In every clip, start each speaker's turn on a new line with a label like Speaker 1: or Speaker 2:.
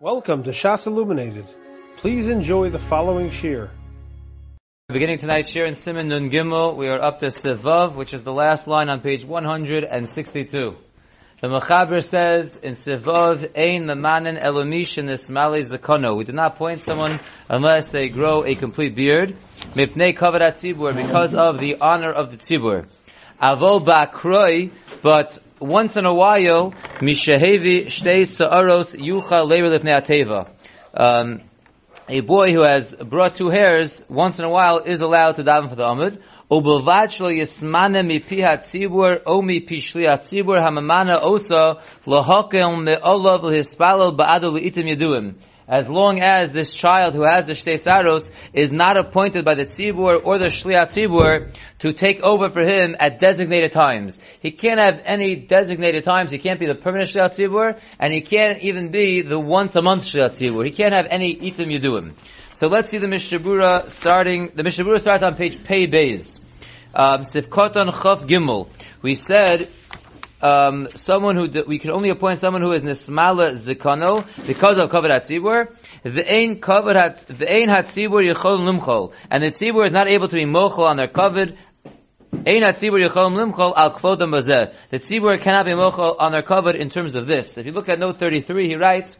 Speaker 1: Welcome to Shas Illuminated. Please enjoy the following shir.
Speaker 2: Beginning tonight's shir in Siman Nun Gimel, we are up to Sivav, which is the last line on page 162. The Mechaber says in Sivav, Ein Memanen Elomish in this Mali Zakono. We do not point someone unless they grow a complete beard. Mipnei Kavarat Tzibur, because of the honor of the Tzibur. Avol Ba'kroi, but once in a while, Mishahevi Shtei Sa'aros Yucha Leir Lifnei Ateva. Um, a boy who has brought two hairs once in a while is allowed to daven for the Amud. Ubelvad shlo yismane mi pi hatzibur o mi pi shli hatzibur hamamana osa lahakel me olav l'hispalel ba'adu li'itim yaduim as long as this child who has the Shtei Saros is not appointed by the Tzibur or the Shliat Tzibur to take over for him at designated times. He can't have any designated times. He can't be the permanent Shliat Tzibur, and he can't even be the once a month Shliat Tzibur. He can't have any Itim Yeduim. So let's see the Mishabura starting, the Mishabura starts on page Pei Beis. Um, Chaf Gimel. We said um, someone who we can only appoint someone who is nismala zikano because of kavod hatzibur. The ain kavod the ain hatzibur yichol and the tzibur is not able to be mochel on their kavod. Ein hatzibur yichol limchol al kvodam bazeh. The tzibur cannot be mochel on their kavod in terms of this. If you look at note thirty three, he writes.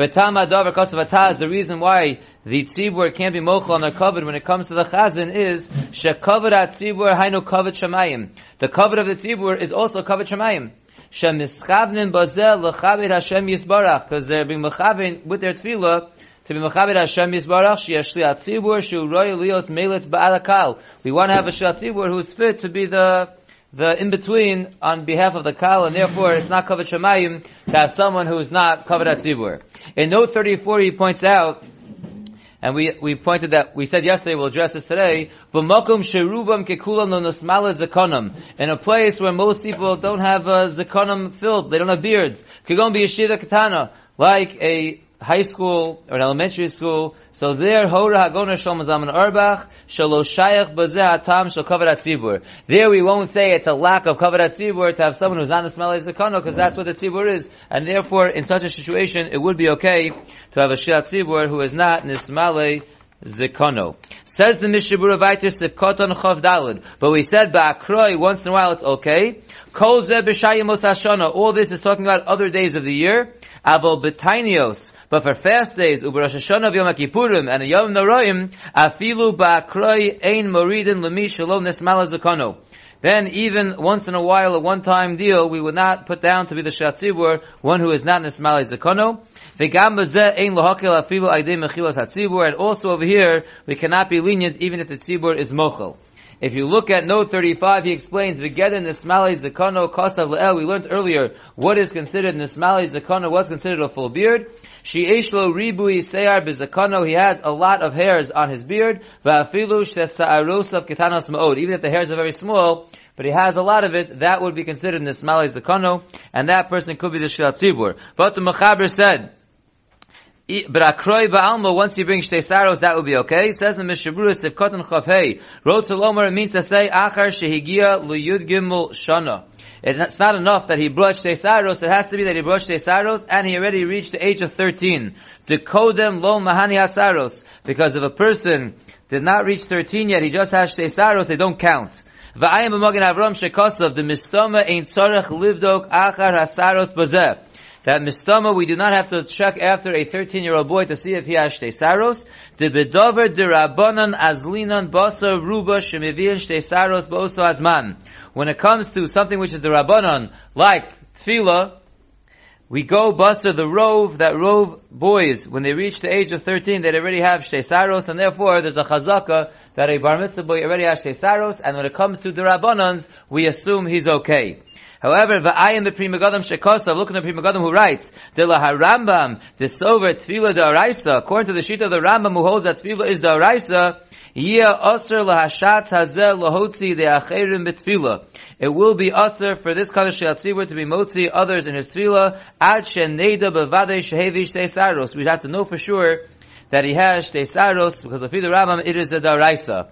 Speaker 2: The reason why the tzibur can't be mochel on their covet when it comes to the chazan is shekavod tzibur hainu kavod shemayim. The kavod of the tzibur is also kavod shemayim. Shemischavnin bazel lechavit Hashem yisbarach because they're being mechavin with their tefillah to be mechavit Hashem yisbarach sheyashli atzibur shu roy lios melitz ba'alakal. We want to have a shatzibur who's fit to be the the in between on behalf of the kal, and therefore it's not kavod shemayim to have someone who's not kavod atzibur. In note 34, he points out and we, we pointed that, we said yesterday, we'll address this today, V'mokum sherubam kekulam nonosmala zakonam. In a place where most people don't have uh, a zakonam filled, they don't have beards. Kigon be yeshiva katana. Like a high school or an elementary school. So there, Hora Hagona Shom Arbach, Shalo Shayach Bazeh Atam Shal Tzibur. There we won't say it's a lack of Kavod Tzibur to have someone who's not Nismale Zakano, because that's what the Tzibur is. And therefore, in such a situation, it would be okay to have a Shiat Tzibur who is not Nismale Zikono. Says the Mishabura Vaitis Sifkoton Chav Dalid. But we said Ba'akroi, once in a while it's okay. Kol Zeh B'Shayimos. All this is talking about other days of the year. Avol B'Tainios. But for fast days, Uber Rosh Hashanah Yom Kippurim and Yom Noraim, Afilu Ba'akroi Ein Moridin Lemi Shalom Nesmala Zakono. Then even once in a while, a one-time deal, we would not put down to be the Shatzibur, one who is not Nesmala Zakono. And also over here, we cannot be lenient even if the tzibur is mochel. If you look at note 35, he explains, V'geden nismali zakono kosav le'el. We learned earlier what is considered nismali zakono, what's considered a full beard. She'eshlo ribui seyar b'zakono. He has a lot of hairs on his beard. Va'afilu shesa'arosav ketanos ma'od. Even if the hairs are very small, but he has a lot of it, that would be considered nismali zakono, and that person could be the shilat tzibur. But the Mechaber said, but akroi ba'alma, once you bring shtei saros, that would be okay. He says in the Mishabrus, if kotan chavhei, wrote to it means to say, achar shehigia luyud gimel shana. It's not enough that he brought shtei saros, it has to be that he brought shtei saros, and he already reached the age of 13. The kodem lo mahani hasaros. Because if a person did not reach 13 yet, he just has shtei saros, they don't count. V'ayim b'mogen avram shekosov, the mistoma ain't tzorech livdok achar hasaros bazeh that mistama we do not have to check after a 13 year old boy to see if he has saros. The bedover de rabbanon azlinan basa ruba shemivian saros boso azman. When it comes to something which is the rabbanon, like tefillah, we go buster the rove, that rove boys, when they reach the age of 13, they already have saros, and therefore there's a chazaka that a bar mitzvah boy already has saros, and when it comes to the rabbanons, we assume he's okay. However, v'ayim the Pri Megadim shekosav, look at the Pri Megadim who writes, de la harambam, the sover tefillah de araisa, according to the sheet of the Rambam who holds that tefillah is the araisa, Yia aser lahashatz hazeh lahotzi de acherim betfila. It will be aser for this kaddish shiatzibur to be motzi others in his tefillah ad sheneda bevadei shehevish saros. We'd have to know for sure that he has saros because the the Rambam it is a daraisa.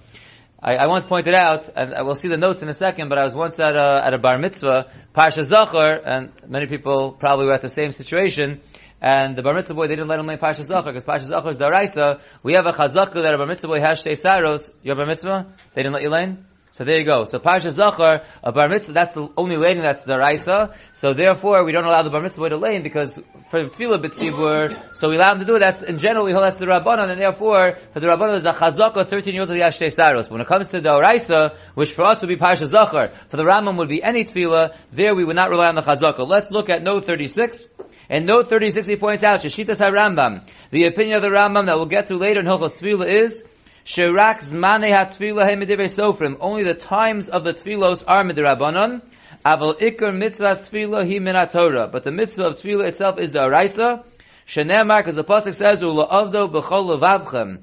Speaker 2: I, I, once pointed out, and we'll see the notes in a second, but I was once at a, at a bar mitzvah, Parsha Zachor, and many people probably were at the same situation, and the bar mitzvah boy, they didn't let him learn Parsha Zachar, because Parsha Zachar is Daraisa. We have a chazaka that a bar mitzvah boy has shtei saros. You have a bar mitzvah? They didn't let you learn? So there you go. So Parsha Zachar, a bar mitzvah, that's the only lane that's the Raisa. So therefore, we don't allow the bar mitzvah to lane because for Tefillah B'tzibur, so we allow him to do it. That's, in general, we hold that's the Rabbanon, and therefore, for the Rabbanon, there's a Chazaka, 13 years old Yashtei Saros. But when it comes to the Raisa, which for us would be Parsha Zachar, for the Rambam would be any Tefillah, there we would not rely on the Chazaka. Let's look at note 36. And note 36, he points out, Shashitas HaRambam, the opinion of the Rambam that we'll get to later in Hilchos Tefillah is, Shirak zmane ha-tefillah sofrim. Only the times of the tefillos are midrabanon. Aval ikar mitzvahs tefillah hi min Torah. But the mitzvah of tefillah itself is the araisa. Shenemar, because the pasuk says, "U'la'avdo b'chol levavchem,"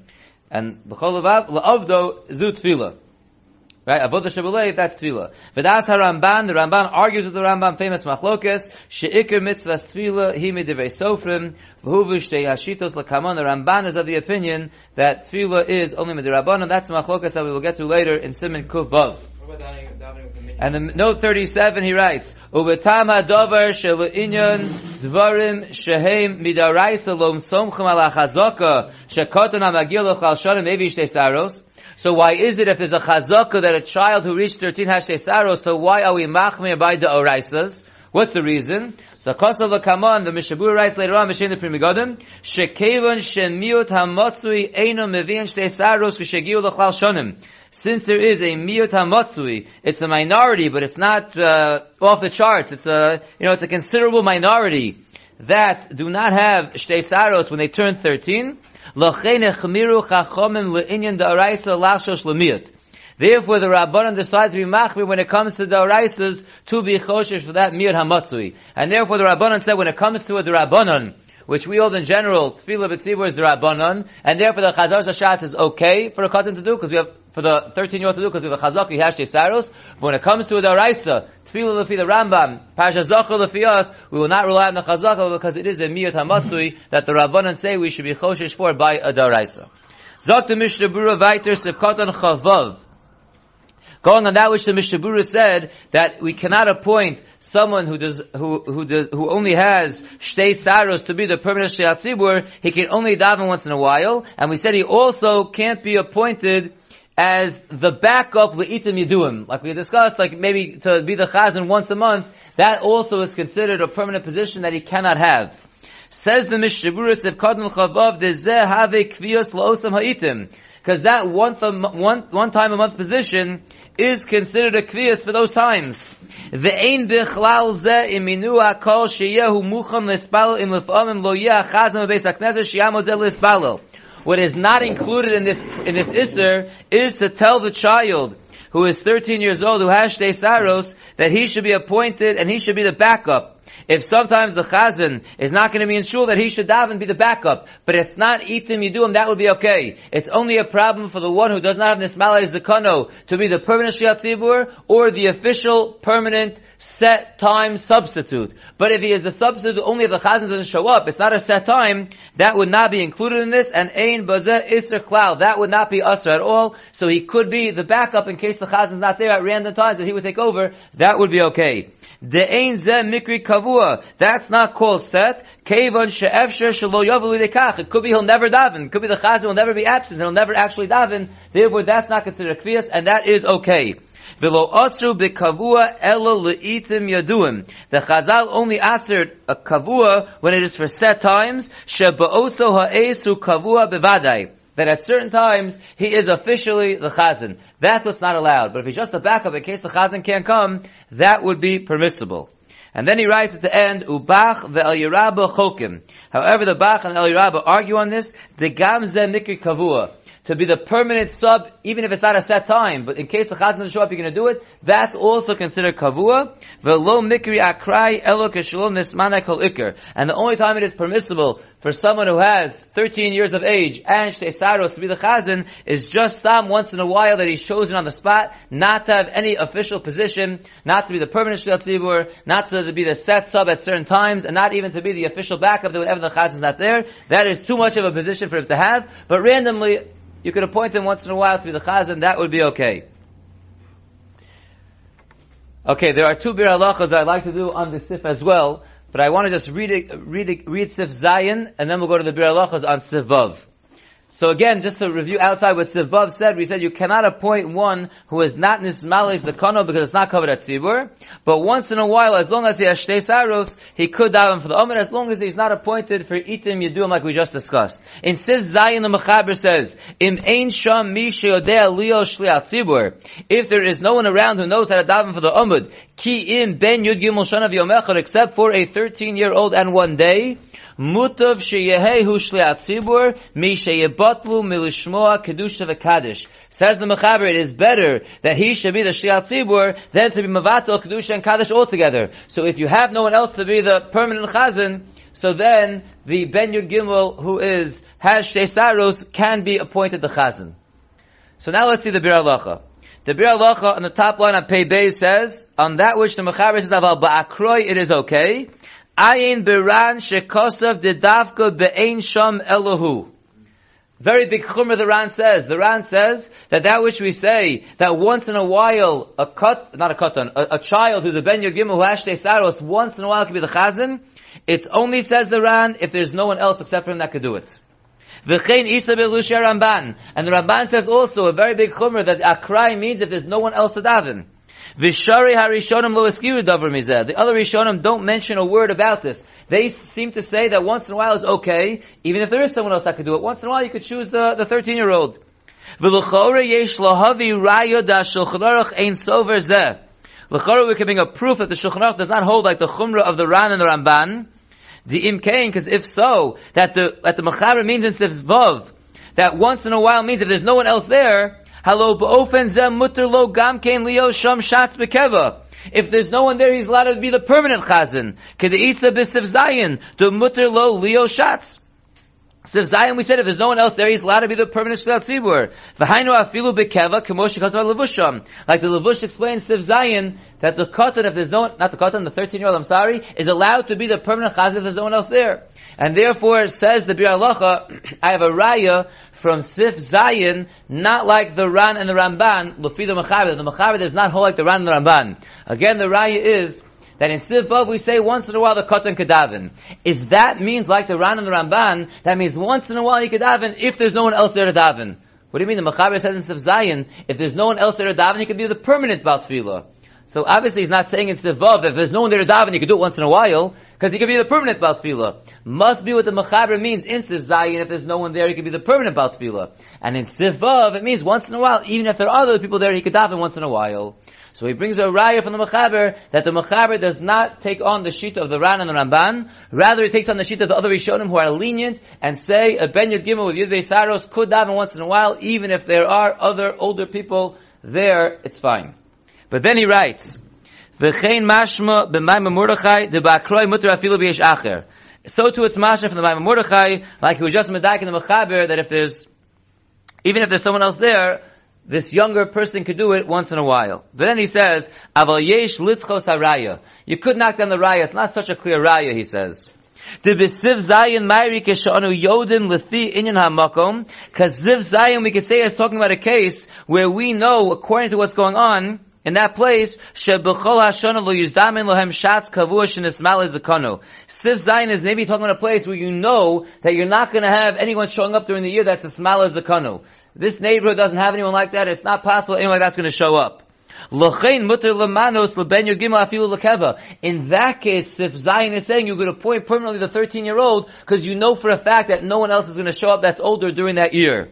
Speaker 2: and b'chol levav la'avdo zu tefillah. Right, avodah shabbalei, that's tefillah. V'das ha-Ramban, the Ramban argues with the Ramban, famous machlokes, she'ikr mitzvahs tefillah, hi midivei sofrim, v'huvu shtei hashitos l'kamon, the Ramban is of the opinion that tefillah is only midirabban, and that's machlokes that we will get to later in Siman Kuv Vav. And in note 37 he writes, Ubetam ha-dover she'lu'inyon dvarim shehem midaraisa lom somchem ala chazaka shekotan ha-magil l'chal shonim maybe shtei saros, so why is it if there's a chazaka that a child who reached 13 hashtag saros, so why are we machmir by the oraisas? What's the reason? So Kosav Kaman, the Mishabur writes later on, Mishin the Pri Megadim, Shekevon Shemiot Hamatsui Eino Mevian Shtei Saros V'Shegiu L'Chlal Shonim. Since there is a Miot Hamatsui, it's a minority, but it's not uh, off the charts. It's a, you know, it's a considerable minority that do not have Shtei Saros when they turn 13. Therefore, the Rabbanan decided to be machmir when it comes to the Araisas to be choshesh for that mir hamatzui. And therefore the Rabbanan said when it comes to a Rabbanan, which we hold in general, tefillah b'tzibur is the Rabbanon, and therefore the Chazar Zashatz is okay for a katan to do, because we have, for the 13 year old to do, because we have a Chazak, he has Saros. But when it comes to a Daraisa, tefillah lefi the Rambam, Pasha Zachar lefi us, we will not rely on the Chazaka because it is a Miyot HaMatzui that the Rabbanon say we should be choshesh for by a Daraisa. Zok the Mishnah Bura Viter Sivkatan Chavav. Going on that which the Mishabura said, that we cannot appoint someone who does, who, who does, who only has shtei saros to be the permanent shliat tzibur, he can only daven once in a while, and we said he also can't be appointed as the backup le'itim yiduim, like we discussed, like maybe to be the chazan once a month, that also is considered a permanent position that he cannot have. Says the Mishaburis of Kadmul Chavav, Dezeh have kviyos la'osam ha'itim. Because that one, one, one time a month position is considered a kviyas for those times. Ve'ein bichlal ze iminu hakol sheyehu mucham lispal im lefamim lo yeh achazim beis hakneser sheyamod ze lispalel. What is not included in this, in this isser is to tell the child who is 13 years old, who has shtei saros, that he should be appointed and he should be the backup. If sometimes the chazan is not going to be in shul, that he should daven be the backup. But if not itim yiduim, that would be okay. It's only a problem for the one who does not have nismalei zakano to be the permanent shiat tzibur or the official permanent set time substitute. But if he is a substitute only if the chazan doesn't show up, it's not a set time, that would not be included in this, and ein bazeh isra klal, that would not be usher at all, so he could be the backup in case the chazan is not there at random times that he would take over, that would be okay. The ein ze mikri kavua. That's not called set. Kevon she'efsher shelo yavali dekach. It could be he'll never daven. It could be the chazan will never be absent. He'll never actually daven. Therefore, that's not considered kvias, and that is okay. V'lo asru bekavua ela leitim yaduim. The Chazal only answered a kavua when it is for set times. Sheba'oso ha'esu kavua bevadai that at certain times he is officially the chazan. That's what's not allowed. But if he's just a backup in case the chazan can't come, that would be permissible. And then he writes at the end, Ubach ve'el Yerabah chokim. However, the Bach and El argue on this, the gamze mikri kavua to be the permanent sub, even if it's not a set time, but in case the chazan doesn't show up, you're going to do it, that's also considered kavua. Velo mikri akrai elo. And the only time it is permissible for someone who has 13 years of age and shtesaros to be the chazan is just some once in a while that he's chosen on the spot, not to have any official position, not to be the permanent shliat not to be the set sub at certain times, and not even to be the official backup that whenever the chazan is not there. That is too much of a position for him to have. But randomly, you could appoint him once in a while to be the chazan, that would be okay. Okay, there are two bir halachas that I'd like to do on the sif as well. but I want to just read it, read it, read Sif Zion, and then we'll go to the Bir Halachas on Sif Vav. So again, just to review outside what Sivav said, we said you cannot appoint one who is not Nismali Zakono because it's not covered at Tzibur, but once in a while, as long as he has Shtei Saros, he could daven for the Omer, as long as he's not appointed for Itim Yeduim like we just discussed. In Siv Zayin, the Mechaber says, Im Ein Sham Mi Sheodea Leo Tzibur, if there is no one around who knows how to daven for the Omud, Ki Im Ben Yud Gimel Shanav Yomechad, except for a 13 year old and one day, Mutav sheyehehu shliat tzibur mi sheyebatlu milishmoa kedusha v'kadish. Says the Mechaber, it is better that he should be the shliat tzibur than to be mavatel kedusha and kaddish altogether. So if you have no one else to be the permanent chazan, so then the Ben Yud Gimel who is has Shesaros can be appointed the chazan. So now let's see the Bir Halacha. The Bir Halacha on the top line on Pei Beis says, on that which the Mechaber says, aval ba'akroi, it is okay. Ayin Biran Shekosav Didavka Be'ein Sham Elohu. Very big chumrah the Ran says. The Ran says that that which we say, that once in a while, a cut, not a katan, a, a child who's a ben Yogimel who has saros, once in a while can be the chazan, it only says the Ran if there's no one else except for him that could do it. V'chein Isa Belushia Ramban. And the Ramban says also a very big chumrah that akrai means if there's no one else to daven. Vishari Harishonim lo eskiru davar mizeh. The other Rishonim don't mention a word about this. They seem to say that once in a while is okay, even if there is someone else that could do it. Once in a while you could choose the, the 13 year old. V'lechore yesh lahavi rayo da shulchan aruch ein sover zeh. L'chora we can bring a proof that the Shulchan Aruch does not hold like the Chumrah of the Ran and the Ramban. The Imkain, because if so, that the, that the Mechaber means in Sivs Vav, that once in a while means if there's no one else there, Hello, ba'ofen zem mutter lo gam kein leo sham shatz bekeva. If there's no one there, he's allowed to be the permanent chazan. Kedeitza b'siv zayin, to mutter lo leo shatz. Siv Zayin, we said if there's no one else there, he's allowed to be the permanent Shliat Tzibur. V'hainu afilu bekeva, kemosh shikasav levusham. Like the Levush explains Siv Zayin, that the katan, if there's no one, not the katan, the 13 year old, I'm sorry, is allowed to be the permanent chazan if there's no one else there. And therefore, it says the Bir Halacha, I have a raya from Sif Zayin, not like the Ran and the Ramban, Lufi the Mechaber. The Mechaber does not hold like the Ran and the Ramban. Again, the Raya is that in Vav we say once in a while the Kotan Kedavin. If that means like the Ran and the Ramban, that means once in a while he Kedavin if there's no one else there to daven. What do you mean? The Mechaber says in Sif Zayin, if there's no one else there to daven, he could be the permanent Baal So obviously he's not saying in Sif Vav, if there's no one there to daven, you could do it once in a while, because he could be the permanent Baal must be what the Mechaber means in Sif Zayin. If there's no one there, he could be the permanent Baal And in Sif Vav, it means once in a while, even if there are other people there, he could daven once in a while. So he brings a raya from the Mechaber that the Mechaber does not take on the sheet of the Ran and the Ramban. Rather, he takes on the sheet of the other Rishonim who are lenient and say a Ben Yud Gimel with Yud Saros could daven once in a while, even if there are other older people there, it's fine. But then he writes, V'chein mashma b'mayim Mordechai de ba'akroi mutter afilu b'yesh acher. So too it's Masha from the Maimon Mordechai, like he was just Medaik in the Mechaber, that if there's, even if there's someone else there, this younger person could do it once in a while. But then he says, Aval yesh litchos haraya. You could knock down the raya. It's not such a clear raya, he says. The besiv zayin mayri keshanu yodim lethi inyan hamakom. Cause ziv zayin we could say is talking about a case where we know, according to what's going on, in that place, Shebechol Hashana lo yuzdamin lohem shatz kavua shenismal zakonu. Sif Zayin is maybe talking about a place where you know that you're not going to have anyone showing up during the year that's a smal zakonu. This neighborhood doesn't have anyone like that. It's not possible anyone like that's going to show up. In that case, if Zion is saying you're going to appoint permanently the 13 year old because you know for a fact that no one else is going to show up that's older during that year.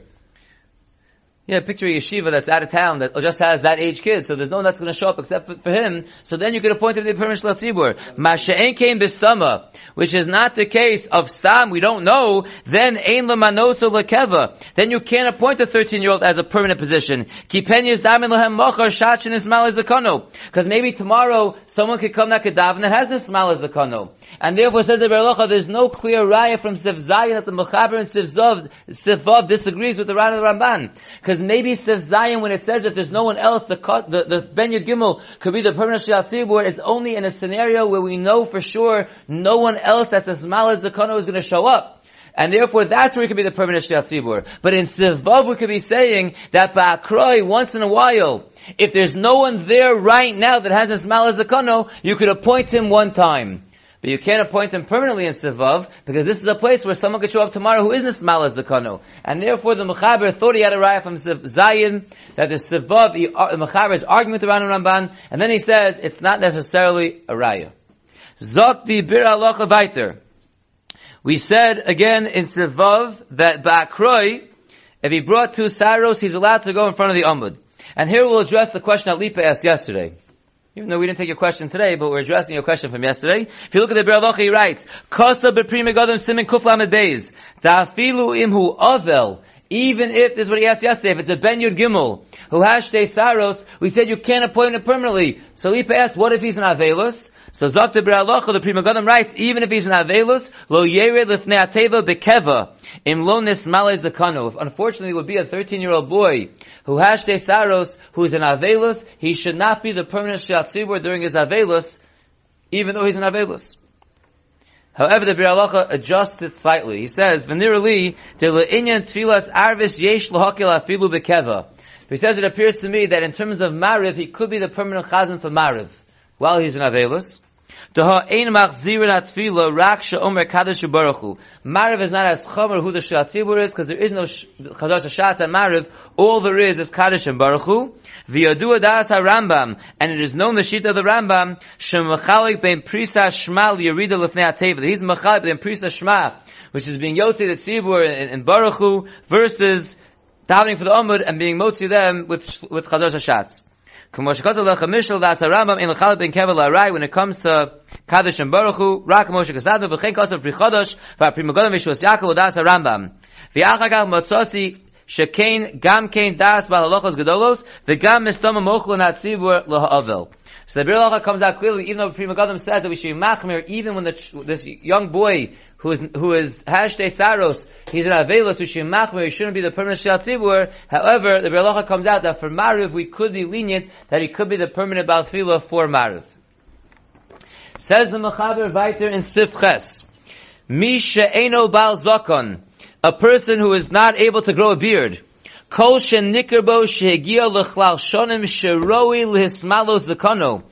Speaker 2: Yeah, picture a yeshiva that's out of town that just has that age kid, so there's no one that's going to show up except for, for him. So then you could appoint him the permanent shalatzibur. Masha'en came bistama, which is not the case of stam. We don't know. Then ein lemanoso lekeva. Then you can't appoint a 13 year old as a permanent position. Kipen yizdamin lehem mochar shachin ismal zakono. Because maybe tomorrow someone could come that could daven that has this ismal zakono. And therefore says the Berlocha, there's no clear raya from Sif Zayin that the Mechaber and Sif Zov, disagrees with the Ran and the Ramban. Because maybe Sif Zayin, when it says that there's no one else, the, the, the Ben Yud Gimel could be the permanent Shiat Tzibur, it's only in a scenario where we know for sure no one else that's as mal as the Kono is going to show up. And therefore, that's where it could be the permanent Shiat Tzibur. But in Sivav, we could be saying that Ba'akroi, once in a while, if there's no one there right now that has as smell as the Kono, you could appoint him one time. But you can't appoint him permanently in Sivav, because this is a place where someone could show up tomorrow who isn't Smala Zakano. And therefore the Mechaber thought he had a raya from Zion, that the Sivav, the, uh, the Mechaber is arguing with the Ramban, and then he says it's not necessarily a raya. Zok di bir weiter. We said again in Sivav that Ba'akroi, if he brought two saros, he's allowed to go in front of the Amud. And here we'll address the question that Lipa asked yesterday. Even though we didn't take your question today, but we're addressing your question from yesterday. If you look at the Beralocha, he writes, Kosa beprima gadam simin kuflam beis. Da'afilu imhu avel. Even if, this is what he asked yesterday, if it's a Ben Yud Gimel, who has Shtei Saros, we said you can't appoint him permanently. So Lipa asked, what if he's an Avelus? So Zakta Beralocha, the Pri Megadim writes, even if he's an Avelus, lo yered lifnei ateva bekeva, im lo nismale zakano. Unfortunately, it would be a 13-year-old boy who has Shtei Saros, who is an Avelus, he should not be the permanent Shat during his Avelus, even though he's an Avelus. However, the Biralacha adjusts it slightly. He says, "V'nirali de le'inyan tfilas arvis yesh lahakil afilu bekeva." He says it appears to me that in terms of mariv, he could be the permanent chazan for mariv while he's in avelus. Mariv is not as chomer who the shatzibur is because there is no chazar shatz and Mariv. All there is is Kaddish and Baruch Hu. V'yadu adas Rambam, and it is known the sheet of the Rambam shemachalik ben prisa shma liyarida lefnei ateva. He's machalik ben prisa shma, which is being yotzi the tzibur in, in Baruch Hu versus davening for the Amud and being motzi them with with chazar shatz. When it comes to Kaddish and Baruch Hu, Rak Moshe Kasadnu, V'chein Kosav Pri Chodosh, V'apri Megodim V'shus Yaakov Udas HaRambam. V'achagach Motzosi Shekein Gam Kein Das Balalochos Gedolos, V'gam Mistoma Mochlo Natzibur Loha'avel. So the Bir comes out clearly, even though Pri Megodim says that we should be machmir, even when the, this young boy who is, who is hashtag saros, he's an avelos who should be machmir, he shouldn't be the permanent shal. However, the Berlacha comes out that for mariv we could be lenient, that he could be the permanent balfila for mariv. Says the Mechaber weiter in Sifches, Misha she'eno bal zokon, a person who is not able to grow a beard, Kol shehegia lechlal shonim sheroi lihismalo zakono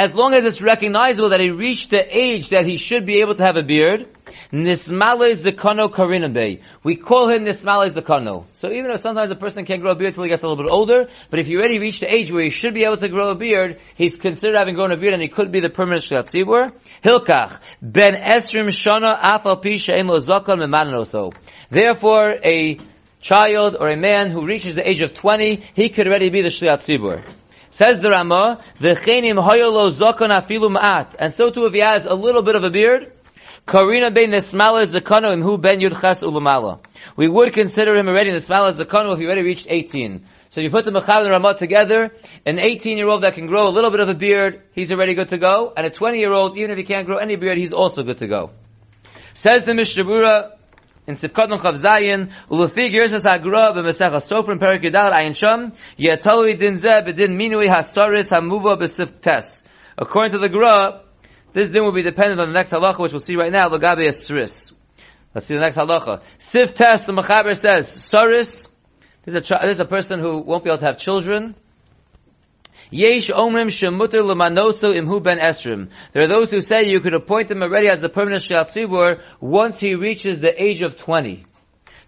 Speaker 2: as long as it's recognizable that he reached the age that he should be able to have a beard, Nismale Zakono Karinabe. We call him Nismale Zakono. So even though sometimes a person can't grow a beard until he gets a little bit older, but if you already reached the age where he should be able to grow a beard, he's considered having grown a beard and he could be the permanent Shat Tzibur. Hilkach, Ben Esrim Shana Afal Pi She'en Lo Zakon Therefore, a child or a man who reaches the age of 20, he could already be the Shliat Tzibur. Says the Rama, "V'chenim hoyolo zokon afilu ma'at." And so too, if he has a little bit of a beard, Karina ben Nismala Zakano imhu ben Yudchas Ulamala. We would consider him already Nismala Zakano if he already reached 18. So if you put the Mechal and Ramah together, an 18 year old that can grow a little bit of a beard, he's already good to go. And a 20 year old, even if he can't grow any beard, he's also good to go. Says the Mishabura, in Sifkat Chav Zayin, Ulufi Girsas Agra b'Mesech HaSofer in Perik Yudal Ayin Sham, Yetoli Din Zeh B'Din Minui HaSoris HaMuva B'Sif Tes. According to the Gra, this din will be dependent on the next halacha, which we'll see right now, Lagabe Esris. Let's see the next halacha. Sif Tes, the Mechaber says, Soris, this is, a, this is a person who won't be able to have children, Yesh omrim shemuter lemanoso imhu ben estrim. There are those who say you could appoint him already as the permanent shiatzibur once he reaches the age of 20.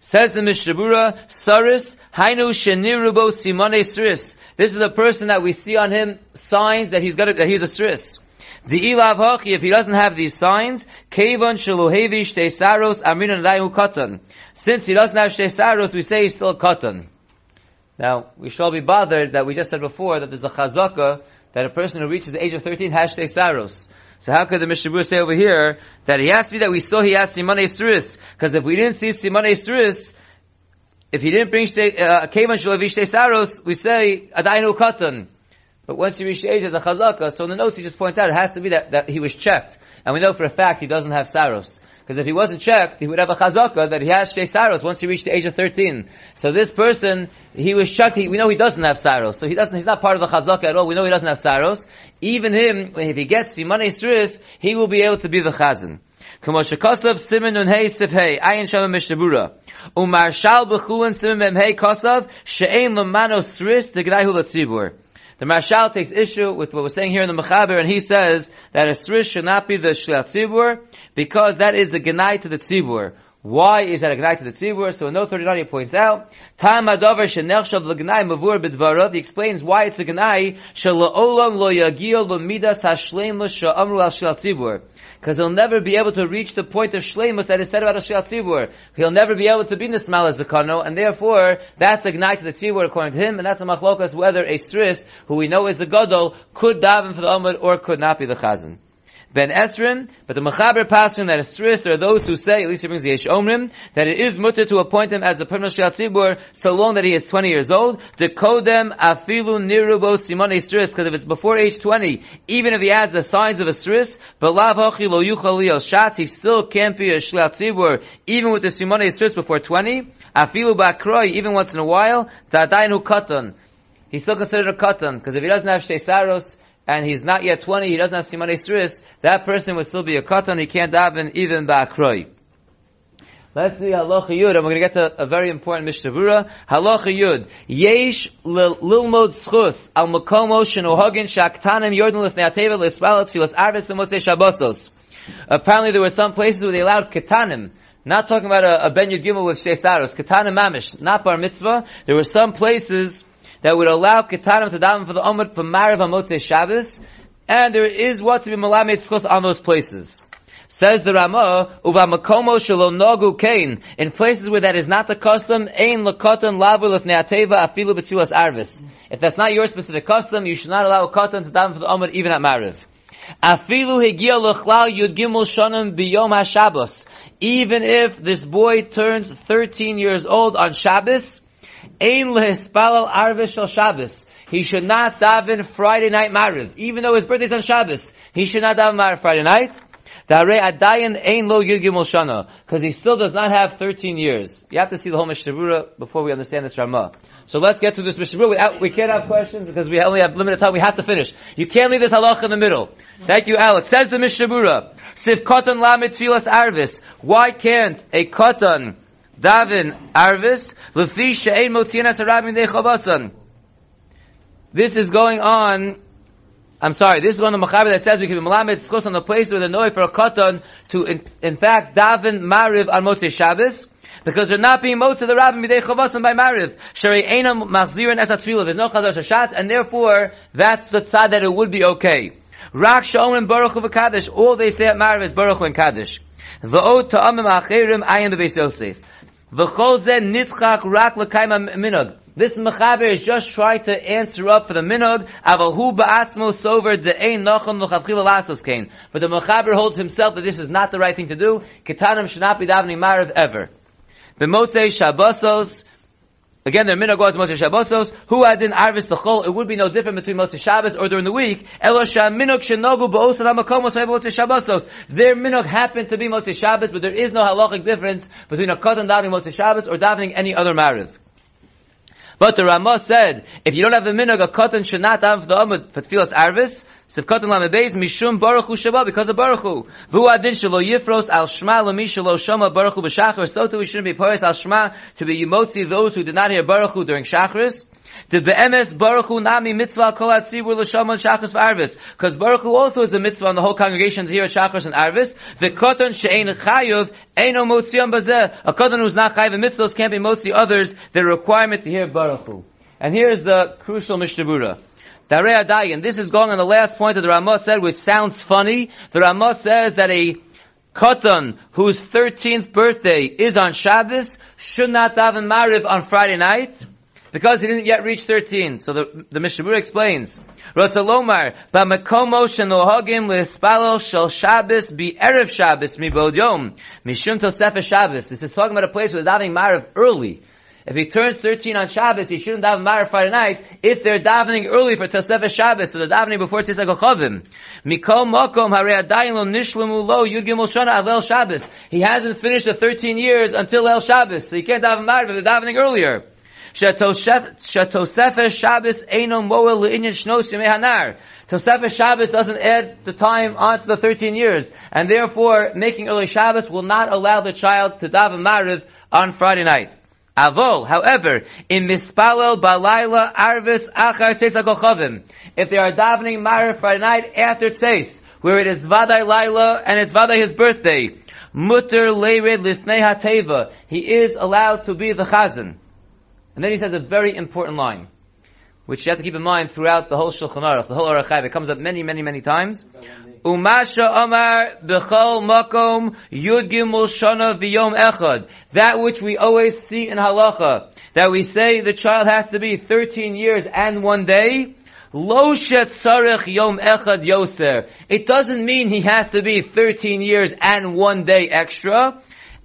Speaker 2: Says the Mishabura, Saris, Hainu Shenirubo Simone Sris. This is a person that we see on him signs that he's got a, that he's a Sris. The ilav hachi, if he doesn't have these signs, kevan shaluhevi shtesaros amrinan rayu katan. Since he doesn't have shtesaros, we say he's still katan. Now, we shall be bothered that we just said before that there's a chazaka that a person who reaches the age of 13 has saros. So how could the Mishabur say over here that he has to be that we saw he has Simone Sris? Because if we didn't see Simone Sris, if he didn't bring uh, Kevan Shalavish Saros, we say Adainu Katan. But once he reached the age as a chazaka, so in the notes he just points out it has to be that, that he was checked. And we know for a fact he doesn't have Saros. Because if he wasn't checked, he would have a chazaka that he has shtei saros once he reached the age of 13. So this person, he was checked, he, we know he doesn't have saros. So he doesn't, he's not part of the chazaka at all. We know he doesn't have saros. Even him, if he gets simane stris, he will be able to be the chazan. Como shekasav simen nun hey sif hey, ayin shama mishnabura. Umar shal b'chulin simen mem hey kasav, she'ein lemano sris, the g'dayhu latzibur. The Maharshal takes issue with what we're saying here in the Mechaber, and he says that a Sris should not be the Shliat Tzibur, because that is the Genai to the Tzibur. Why is that a Genai to the Tzibur? So in note 39 he points out, Tam Adover Shenechshav L'Genai Mavur B'Dvarov, he explains why it's a Genai, Shala'olam Lo Yagil L'Midas Hashleim L'Sha'amru Al Shliat Tzibur because he'll never be able to reach the point of shleimus that is said about a shliat tzibur. He'll never be able to be nismal as a kano, and therefore that's the gnai to the tzibur according to him, and that's a machlokas whether a stris, who we know is the gadol, could daven for the umad or could not be the chazan. Ben Esrin, but the Mechaber passing that is stris, there are those who say, at least he brings the Yesh Omrim, that it is mutter to appoint him as the permanent Shliat Tzibur so long that he is 20 years old. The Kodem Afilu Nirubo Simone stris, because if it's before age 20, even if he has the signs of a stris, Belav Hochi Lo Yuchal Shatz, he still can't be a Shliat Tzibur, even with the Simone stris before 20. Afilu Bakroi, even once in a while, Tadainu Katan. He's still considered a katan, because if he doesn't have Shtesaros, and he's not yet 20, he doesn't have Siman Esris, that person would still be a katan, he can't daven even ba'akroi. Let's see Halacha Yud, and we're going to get to a very important Mishnah Halacha Yud. Yesh lilmod schus al makomo shenohagin shaktanim yordin l'sneateva l'ispalat filas arvis and shabbosos. Apparently there were some places where they allowed ketanim, not talking about a, a ben yud gimel with sheistaros, ketanim mamish, not bar mitzvah. There were some places that would allow Ketanim to daven for the Umar for Mariv Amotzei Shabbos, and there is what to be Malamed on those places. Says the Ramah, Uva Makomo Shalom Nogu Kain, in places where that is not the custom, Ein Lakotan Lavu Lefneateva Afilu Betfilas Arvis. If that's not your specific custom, you should not allow a cotton to daven for the Umar even at Mariv. Afilu Higia Yud Gimel Shonim Biyom HaShabbos. Even if this boy turns 13 years old on Shabbos, Ein lehispalal arve shel Shabbos. He should not daven Friday night mariv, even though his birthday is on Shabbos. He should not daven mariv Friday night. Dare adayin ein lo yigimul shana, because he still does not have 13 years. You have to see the whole Mishnah before we understand this Ramah. So let's get to this Mishnah we, we can't have questions because we only have limited time. We have to finish. You can't leave this halach in the middle. Thank you, Alex. Says the Mishnah Sif katan lamet arvis. Why can't a katan Davin Arvis, Lefi She'ein Motzianas Harabim Dechabasan. This is going on, I'm sorry, this is one of the Machaber that says we can be Malamed Schos on the place where the Noi for a Katan to, in, in fact, Davin Mariv on Motzei Shabbos, because they're not being Motzei the Rabbim Midei Chavasan by Mariv. Sherei Einam Machzirin Es There's no Chazar Shashatz, and therefore, that's the tzad that it would be okay. Rak Sha'omen Baruch Hu. All they say at Mariv is Baruch Hu and Kaddish. V'od ta'amim acherim ayin bebeis Yosef. This mechaber is just trying to answer up for the minog, sover de'ein nochon l'chavchila lasos kain. But the mechaber holds himself that this is not the right thing to do. Ketanim should not be davening marav ever. B'motzei shabbosos, Again, the minhag was Moshe Shabbosos. Who had in Arvis the Chol? It would be no different between Moshe Shabbos or during the week. Elosha minhag shenogu ba'osan hamakomos Moshe Shabbosos. Their minhag happened to be Moshe Shabbos, but there is no halachic difference between a katan davening Moshe Shabbos or davening any other mariv. But the Ramah said, if you don't have the minhag, a katan should not for the Amud for tefillas Arvis, Sivkot Lamebeis Mishum Baruch Hu because of Baruch Hu. Vu Adin Shalo Yifros Al Shma Lami Shalo Shama Baruch Hu B'Shachar. So too we shouldn't be Paris Al Shma to be Yimotzi those who did not hear Baruch Hu during Shachris. The Be'emes Baruch Hu Nami Mitzvah Kol Atzibur L'Shama Shachris V'Arvis. Because Baruch Hu also is a mitzvah on the whole congregation to hear Shachris and Arvis. The Koton She'ein Chayuv Eino Motziyam Bazeh. A Koton who's not Chayiv and mitzvahs can't be Motzi others. The requirement to hear Baruch Hu. And here's the crucial Mishnah Darei Adayin. This is going on the last point that the Ramah said, which sounds funny. The Ramah says that a Katan whose 13th birthday is on Shabbos should not daven Mariv on Friday night because he didn't yet reach 13. So the, the Mishnah explains, Ratzalomar, Bamakomo shenohagim lespalel shel Shabbos be Erev Shabbos mi bod yom, mishum tosef Shabbos. This is talking about a place where davening Mariv early. If he turns 13 on Shabbos, he shouldn't daven Marav Friday night if they're davening early for Tosefah Shabbos, so they're davening before Tzisach Chavim. Mikol Makom Harei Adayin Lo Nishlemu Lo Yud Gimel Shana Avel Shabbos. He hasn't finished the 13 years until El Shabbos, so he can't daven Marav if they're davening earlier. Shetosefah Shabbos Eino Moel Le'inyan Shnos Yemei Hanar. Tosefah Shabbos doesn't add the time onto the 13 years, and therefore making early Shabbos will not allow the child to daven Mariv on Friday night. Avol, however, in mispalel balayla arvis achar tzeis kochavim, if they are davening Ma'ariv Friday night after tzeis, where it is vaday laila and it's vaday his birthday, mutter leired lifnei hateva, he is allowed to be the chazan. And then he says a very important line, which you have to keep in mind throughout the whole Shulchan Aruch, the whole Aruch It comes up many, many, many times. Umasha Omar Bechol Makom Yud Gimel Shana V'Yom Echad. That which we always see in Halacha, that we say the child has to be 13 years and one day. Lo Tzarech Yom Echad Yoser. It doesn't mean he has to be 13 years and one day extra.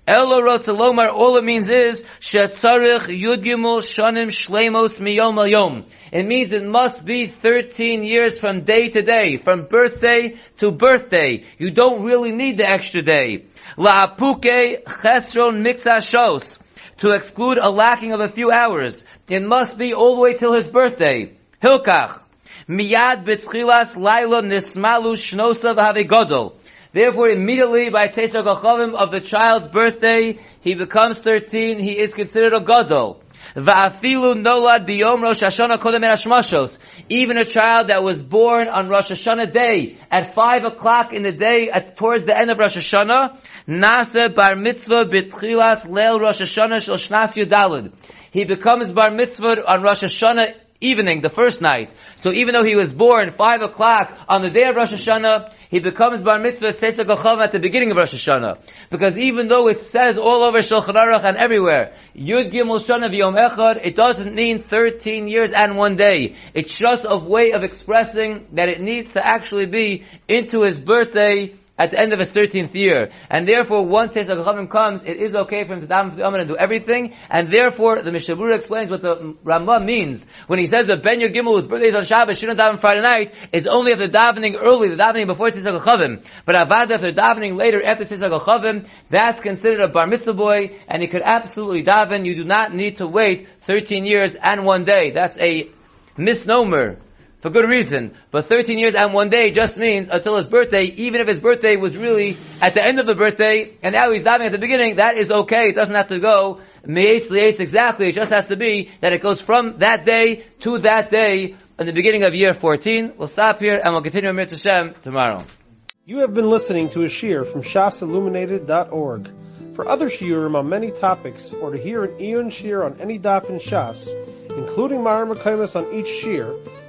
Speaker 2: Elo Rotzalomar, all it means is, Shetzarech Yud Gimel Shanim Shlemos Miyom Yom. It means it must be 13 years from day to day, from birthday to birthday. You don't really need the extra day. La La'apuke Chesron Mixashos. To exclude a lacking of a few hours. It must be all the way till his birthday. Hilkach. Miyad betchilas laila nismalu shnosav havegodol. Therefore, immediately by Tesach Achavim of the child's birthday, he becomes 13, he is considered a Gadol. Va'afilu nolad biyom Rosh Hashanah kodem erashmashos. Even a child that was born on Rosh Hashanah day, at 5 o'clock in the day, at, towards the end of Rosh Hashanah, nasa bar mitzvah bitchilas leil Rosh Hashanah shel shnas yudalid. He becomes bar mitzvah on Rosh Hashanah evening, the first night. So even though he was born five o'clock on the day of Rosh Hashanah, he becomes bar mitzvah at the beginning of Rosh Hashanah. Because even though it says all over Shulchan Aruch and everywhere, Yud Gimel Shana V'Yom Echad, it doesn't mean 13 years and one day. It's just a way of expressing that it needs to actually be into his birthday at the end of his 13th year. And therefore, once his Chachamim comes, it is okay for him to daven for the Amr and do everything. And therefore, the Mishnah explains what the Ramah means. When he says that Ben Gimel, whose birthday is on Shabbos, shouldn't daven Friday night, is only if they're davening early, they're davening before Tzitz Chavim. But they're davening later after Tzitz Chavim, that's considered a Bar Mitzvah boy, and he could absolutely daven. You do not need to wait 13 years and one day. That's a misnomer for good reason. But 13 years and one day just means until his birthday, even if his birthday was really at the end of the birthday, and now he's diving at the beginning, that is okay. It doesn't have to go me'es li'es exactly. It just has to be that it goes from that day to that day in the beginning of year 14. We'll stop here and we'll continue with Hashem tomorrow.
Speaker 1: You have been listening to a shiur from shasilluminated.org. For other shiurim on many topics, or to hear an Eon shiur on any daf in Shas, including Mareh Mekomos on each shiur,